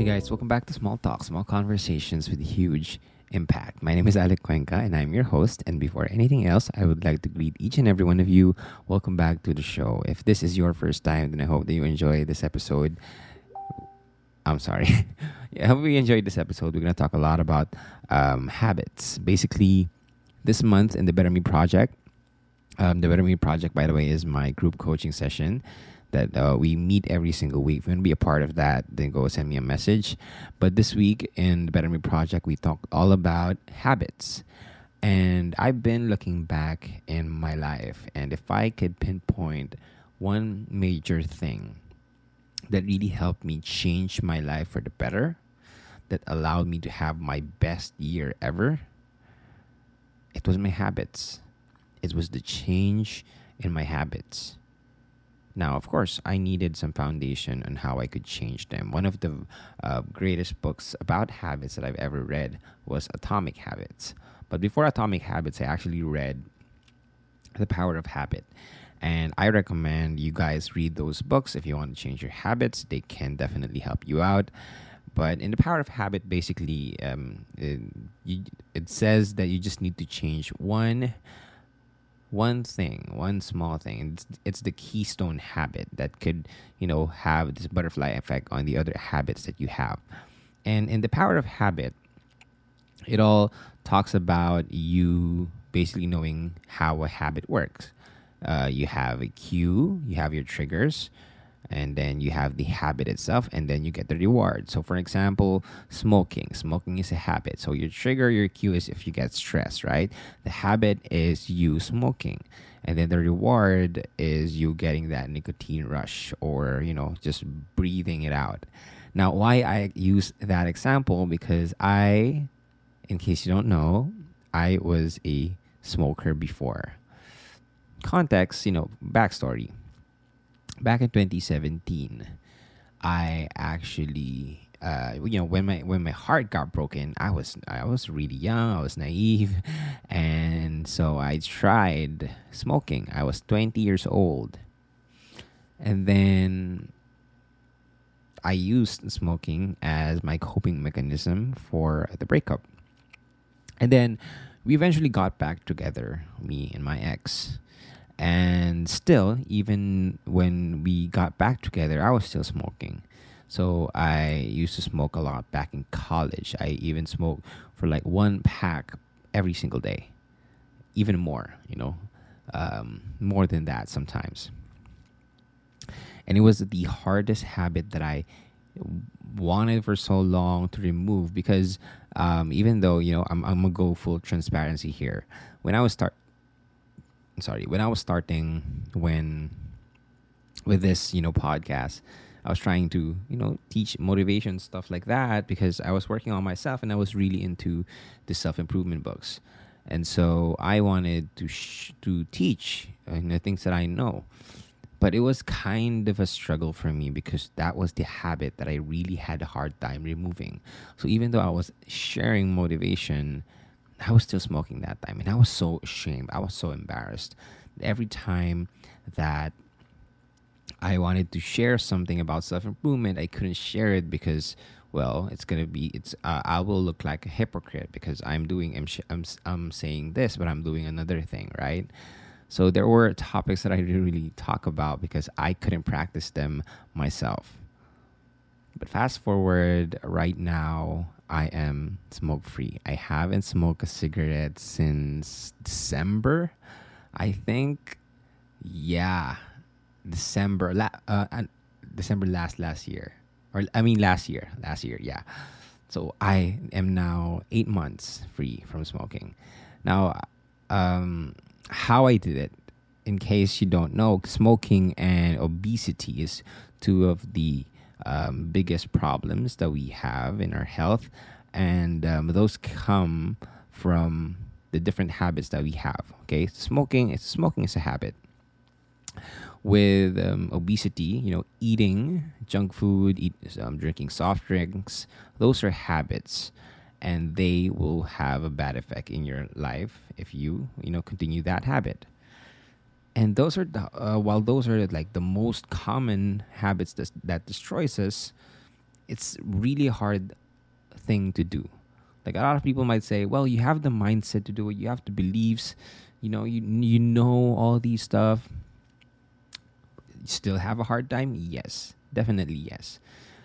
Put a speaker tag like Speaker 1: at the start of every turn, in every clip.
Speaker 1: Hey guys, welcome back to Small Talk, Small Conversations with Huge Impact. My name is Alec Cuenca and I'm your host. And before anything else, I would like to greet each and every one of you. Welcome back to the show. If this is your first time, then I hope that you enjoy this episode. I'm sorry. yeah, I hope you enjoyed this episode. We're going to talk a lot about um, habits. Basically, this month in the Better Me Project, um, the Better Me Project, by the way, is my group coaching session that uh, we meet every single week. If you want to be a part of that, then go send me a message. But this week in the Better Me Project, we talk all about habits. And I've been looking back in my life, and if I could pinpoint one major thing that really helped me change my life for the better, that allowed me to have my best year ever, it was my habits. It was the change in my habits now, of course, I needed some foundation on how I could change them. One of the uh, greatest books about habits that I've ever read was Atomic Habits. But before Atomic Habits, I actually read The Power of Habit. And I recommend you guys read those books if you want to change your habits. They can definitely help you out. But in The Power of Habit, basically, um, it, you, it says that you just need to change one one thing, one small thing. It's, it's the keystone habit that could, you know, have this butterfly effect on the other habits that you have. And in the power of habit, it all talks about you basically knowing how a habit works. Uh, you have a cue, you have your triggers, and then you have the habit itself and then you get the reward. So for example smoking. Smoking is a habit. So your trigger your cue is if you get stressed right? The habit is you smoking and then the reward is you getting that nicotine rush or you know just breathing it out. Now why i use that example? Because i in case you don't know i was a smoker before. Context you know backstory back in 2017, I actually uh, you know when my when my heart got broken i was i was really young i was naive and so i tried smoking. I was 20 years old. And then i used smoking as my coping mechanism for the breakup. And then we eventually got back together me and my ex and still even when we got back together i was still smoking. So i used to smoke a lot back in college. I even smoked for like one pack every single day. Even more you know? Um, more than that sometimes. And it was the hardest habit that i wanted for so long to remove because um, even though you know I'm, I'm gonna go full transparency here. When i was start sorry, when I was starting when with this, you know, podcast, I was trying to, you know, teach motivation stuff like that because I was working on myself and I was really into the self-improvement books. And so I wanted to sh- to teach you know, things that I know. But it was kind of a struggle for me because that was the habit that I really had a hard time removing. So even though I was sharing motivation, I was still smoking that time, and I was so ashamed. I was so embarrassed. Every time that I wanted to share something about self improvement, I couldn't share it because, well, it's gonna be it's uh, I will look like a hypocrite because I'm doing I'm, I'm I'm saying this, but I'm doing another thing, right? So there were topics that I didn't really talk about because I couldn't practice them myself. But fast forward right now, I am smoke free. I haven't smoked a cigarette since December. I think, yeah, December, la- uh, December last last year, or I mean last year, last year, yeah. So I am now eight months free from smoking. Now, um, how I did it, in case you don't know, smoking and obesity is two of the um, biggest problems that we have in our health, and um, those come from the different habits that we have. Okay, smoking. It's smoking is a habit. With um, obesity, you know, eating junk food, eat, um, drinking soft drinks, those are habits, and they will have a bad effect in your life if you, you know, continue that habit and those are the, uh, while those are like the most common habits that, that destroys us it's really hard thing to do. Like a lot of people might say, well, you have the mindset to do it, you have the beliefs, you know, you you know all these stuff. You still have a hard time? Yes, definitely yes.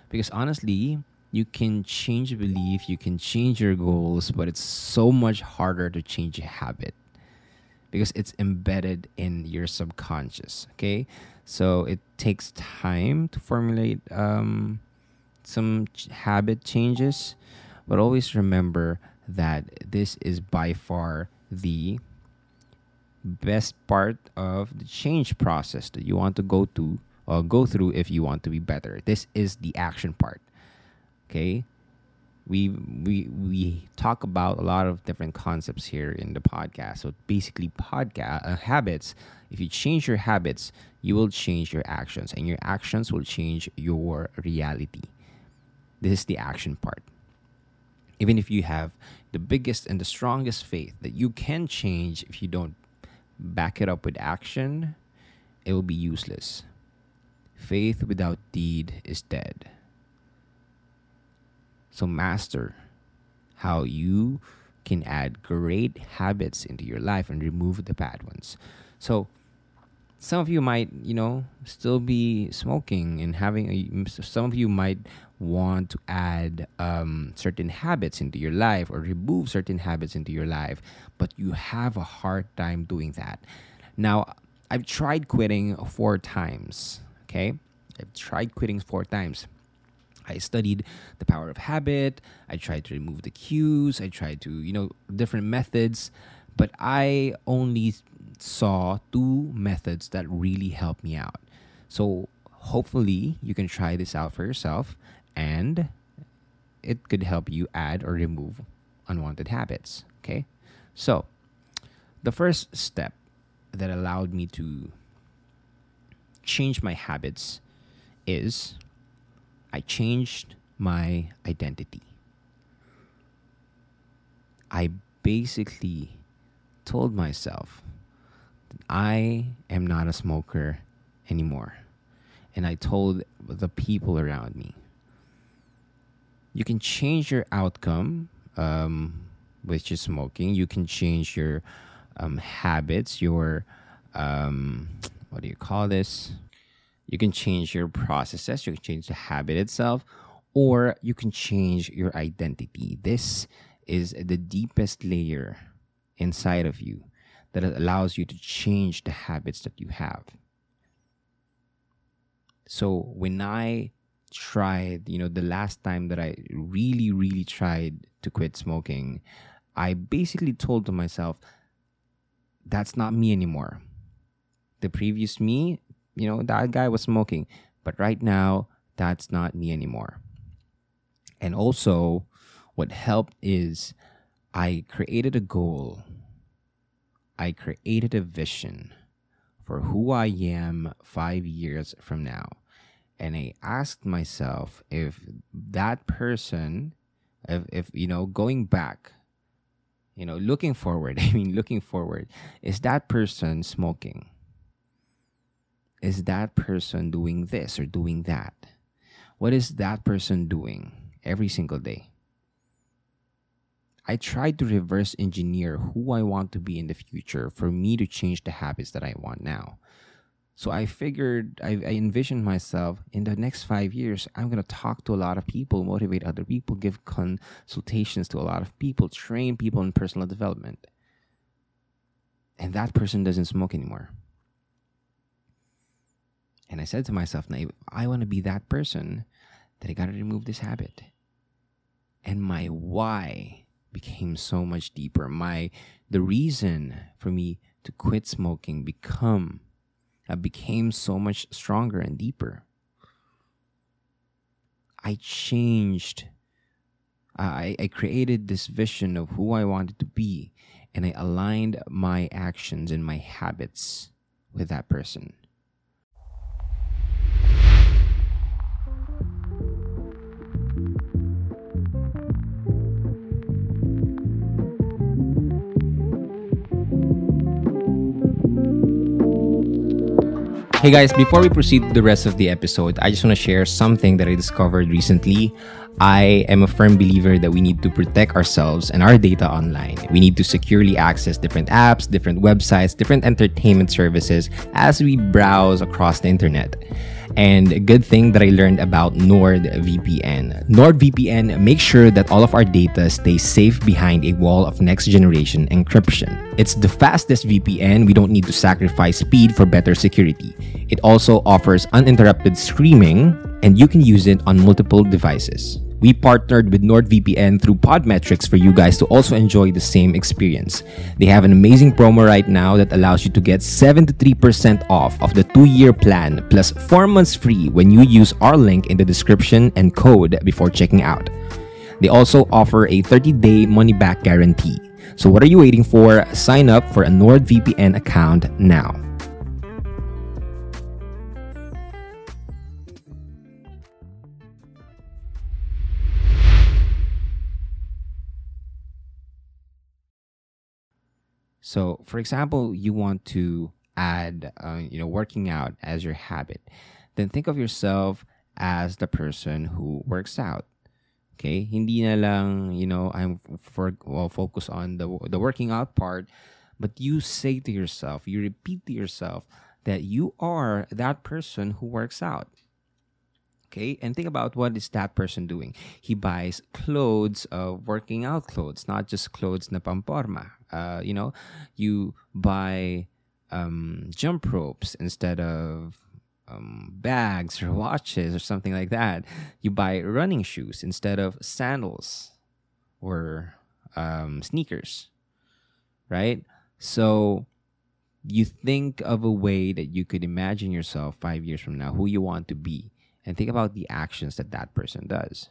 Speaker 1: Because honestly, you can change belief, you can change your goals, but it's so much harder to change a habit because it's embedded in your subconscious. Okay, so it takes time to formulate um, some ch- habit changes, but always remember that this is by far the best part of the change process that you want to go to or go through if you want to be better. This is the action part. Okay? We we we talk about a lot of different concepts here in the podcast. So basically podcast uh, habits, if you change your habits, you will change your actions and your actions will change your reality. This is the action part. Even if you have the biggest and the strongest faith that you can change if you don't back it up with action, it will be useless. Faith without deed is dead. So, master how you can add great habits into your life and remove the bad ones. So, some of you might, you know, still be smoking and having a, some of you might want to add um, certain habits into your life or remove certain habits into your life, but you have a hard time doing that. Now, I've tried quitting four times, okay? I've tried quitting four times. I studied the power of habit. I tried to remove the cues. I tried to, you know, different methods, but I only saw two methods that really helped me out. So hopefully you can try this out for yourself and it could help you add or remove unwanted habits. Okay. So the first step that allowed me to change my habits is I changed my identity. I basically told myself that I am not a smoker anymore. And I told the people around me. You can change your outcome, um, is smoking. You can change your um, habits, your, um, what do you call this? You can change your processes, you can change the habit itself, or you can change your identity. This is the deepest layer inside of you that allows you to change the habits that you have. So when I tried, you know, the last time that I really, really tried to quit smoking, I basically told to myself, that's not me anymore. The previous me you know, that guy was smoking. But right now, that's not me anymore. And also, what helped is I created a goal, I created a vision for who I am five years from now. And I asked myself if that person, if, if you know, going back, you know, looking forward, I mean, looking forward, is that person smoking? Is that person doing this or doing that? What is that person doing every single day? I tried to reverse engineer who I want to be in the future for me to change the habits that I want now. So I figured, I, I envisioned myself in the next five years, I'm going to talk to a lot of people, motivate other people, give consultations to a lot of people, train people in personal development. And that person doesn't smoke anymore. And I said to myself, now, I want to be that person, that I got to remove this habit. And my why became so much deeper. My the reason for me to quit smoking become uh, became so much stronger and deeper. I changed. I, I created this vision of who I wanted to be, and I aligned my actions and my habits with that person. Hey guys, before we proceed to the rest of the episode, I just want to share something that I discovered recently. I am a firm believer that we need to protect ourselves and our data online. We need to securely access different apps, different websites, different entertainment services as we browse across the internet. And a good thing that I learned about NordVPN. NordVPN makes sure that all of our data stays safe behind a wall of next generation encryption. It's the fastest VPN. We don't need to sacrifice speed for better security. It also offers uninterrupted streaming, and you can use it on multiple devices. We partnered with NordVPN through Podmetrics for you guys to also enjoy the same experience. They have an amazing promo right now that allows you to get 73% off of the two-year plan plus 4 months free when you use our link in the description and code before checking out. They also offer a 30-day money-back guarantee. So what are you waiting for? Sign up for a NordVPN account now. So, for example, you want to add, uh, you know, working out as your habit. Then think of yourself as the person who works out. Okay? Hindi na lang, you know, I'm for well, focus on the the working out part, but you say to yourself, you repeat to yourself that you are that person who works out. Okay, and think about what is that person doing. He buys clothes, uh, working out clothes, not just clothes na pamporma. Uh, you know, you buy um, jump ropes instead of um, bags or watches or something like that. You buy running shoes instead of sandals or um, sneakers, right? So you think of a way that you could imagine yourself five years from now, who you want to be and think about the actions that that person does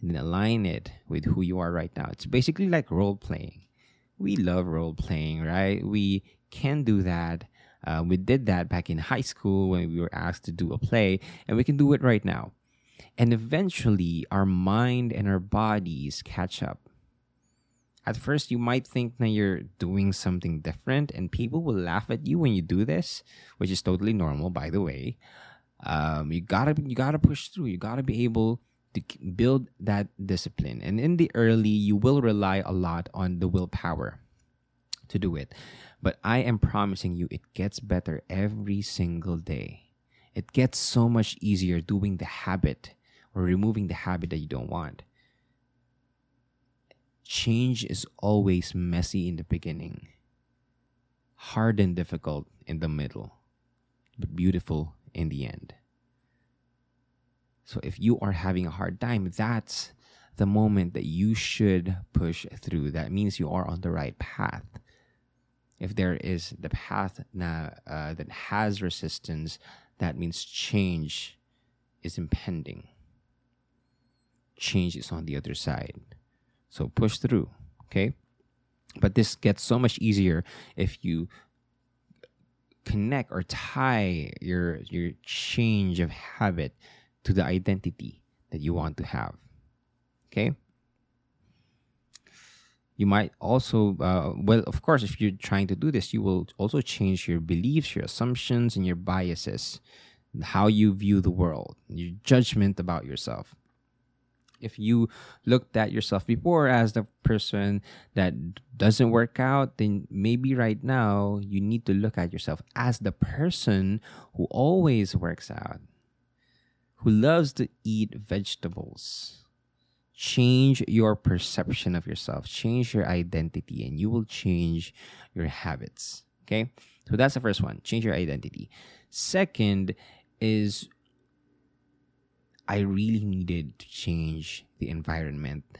Speaker 1: and then align it with who you are right now. It's basically like role playing. We love role playing, right? We can do that. Uh, we did that back in high school when we were asked to do a play, and we can do it right now. And eventually, our mind and our bodies catch up. At first, you might think that you're doing something different, and people will laugh at you when you do this, which is totally normal, by the way um, you gotta you gotta push through you gotta be able to build that discipline. And in the early you will rely a lot on the willpower to do it. But i am promising you it gets better every single day. It gets so much easier doing the habit or removing the habit that you don't want. Change is always messy in the beginning hard and difficult in the middle but beautiful in the end. So if you are having a hard time, that's the moment that you should push through. That means you are on the right path. If there is the path na, uh, that has resistance, that means change is impending. Change is on the other side. So push through, okay? But this gets so much easier if you connect or tie your your change of habit to the identity that you want to have. Okay? You might also uh, well of course if you're trying to do this you will also change your beliefs your assumptions and your biases how you view the world your judgment about yourself. If you looked at yourself before as the person that doesn't work out, then maybe right now you need to look at yourself as the person who always works out, who loves to eat vegetables. Change your perception of yourself, change your identity, and you will change your habits. Okay? So that's the first one change your identity. Second is I really needed to change the environment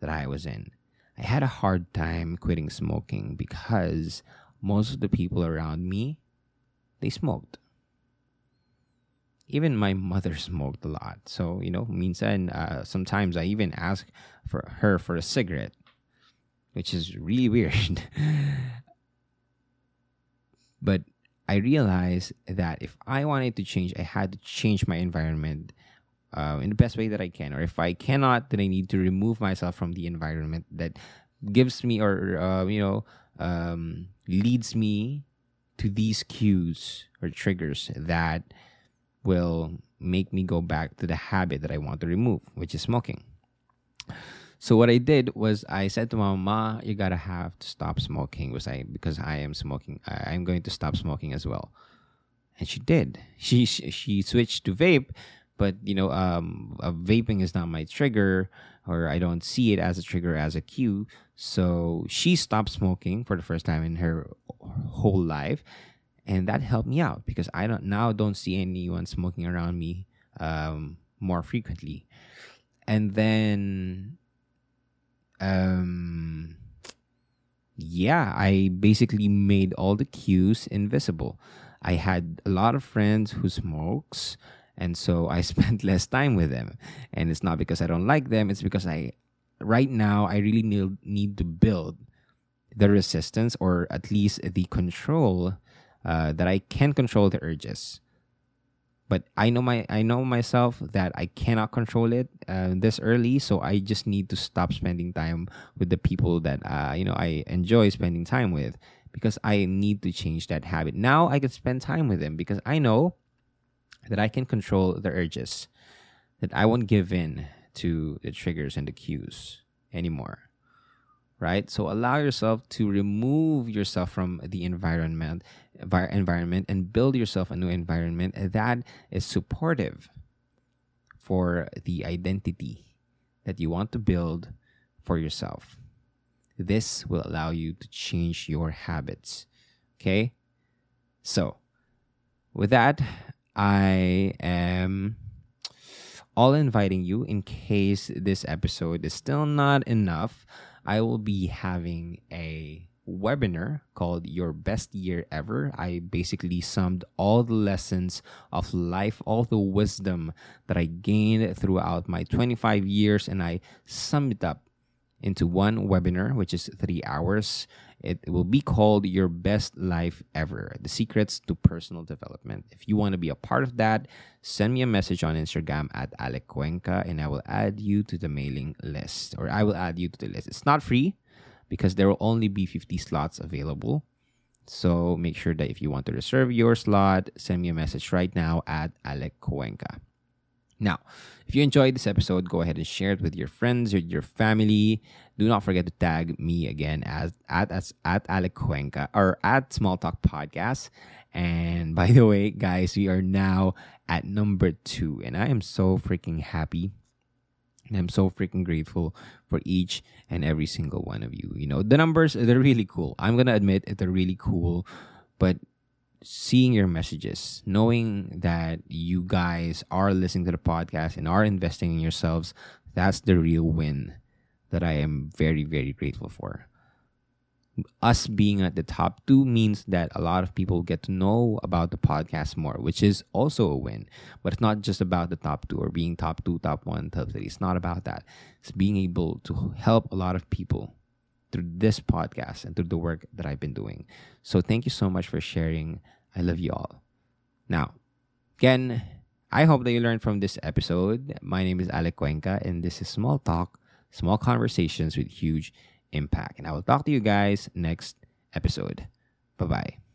Speaker 1: that I was in. I had a hard time quitting smoking because most of the people around me they smoked. Even my mother smoked a lot. So, you know, minsan, uh, sometimes I even ask for her for a cigarette, which is really weird. but I realized that if I wanted to change, I had to change my environment uh, in the best way that I can. Or if I cannot, then I need to remove myself from the environment that gives me or uh, you know um, leads me to these cues or triggers that will make me go back to the habit that I want to remove, which is smoking. So what I did was I said to my mama, "You gotta have to stop smoking," because I because I am smoking. I, I'm going to stop smoking as well, and she did. She she, she switched to vape, but you know, um, uh, vaping is not my trigger, or I don't see it as a trigger as a cue. So she stopped smoking for the first time in her whole life, and that helped me out because I don't now don't see anyone smoking around me um, more frequently. And then um yeah i basically made all the cues invisible i had a lot of friends who smokes and so i spent less time with them and it's not because i don't like them it's because i right now i really need, need to build the resistance or at least the control uh, that i can control the urges but I know my I know myself that I cannot control it uh, this early, so I just need to stop spending time with the people that uh, you know I enjoy spending time with because I need to change that habit. Now I can spend time with them because I know that I can control the urges, that I won't give in to the triggers and the cues anymore right? So allow yourself to remove yourself from the environment environment and build yourself a new environment that is supportive for the identity that you want to build for yourself. This will allow you to change your habits. Okay? So, with that, I am all inviting you in case this episode is still not enough I will be having a webinar called Your Best Year Ever. I basically summed all the lessons of life, all the wisdom that I gained throughout my 25 years, and I summed it up into one webinar, which is three hours. It will be called Your Best Life Ever The Secrets to Personal Development. If you want to be a part of that, send me a message on Instagram at Alec Cuenca and I will add you to the mailing list or I will add you to the list. It's not free because there will only be 50 slots available. So make sure that if you want to reserve your slot, send me a message right now at Alec Cuenca. Now, if you enjoyed this episode, go ahead and share it with your friends or your family. Do not forget to tag me again as at as at Alec Cuenca or at Small Talk Podcast. And by the way, guys, we are now at number two, and I am so freaking happy. And I'm so freaking grateful for each and every single one of you. You know, the numbers, they're really cool. I'm going to admit they're really cool, but seeing your messages, knowing that you guys are listening to the podcast and are investing in yourselves, that's the real win that I am very, very grateful for. Us being at the top two means that a lot of people get to know about the podcast more, which is also a win. But it's not just about the top two or being top two, top one, top three. It's not about that. It's being able to help a lot of people through this podcast and through the work that I've been doing. So thank you so much for sharing I love you all. Now, again, I hope that you learned from this episode. My name is Alec Cuenca, and this is Small Talk, Small Conversations with Huge Impact. And I will talk to you guys next episode. Bye bye.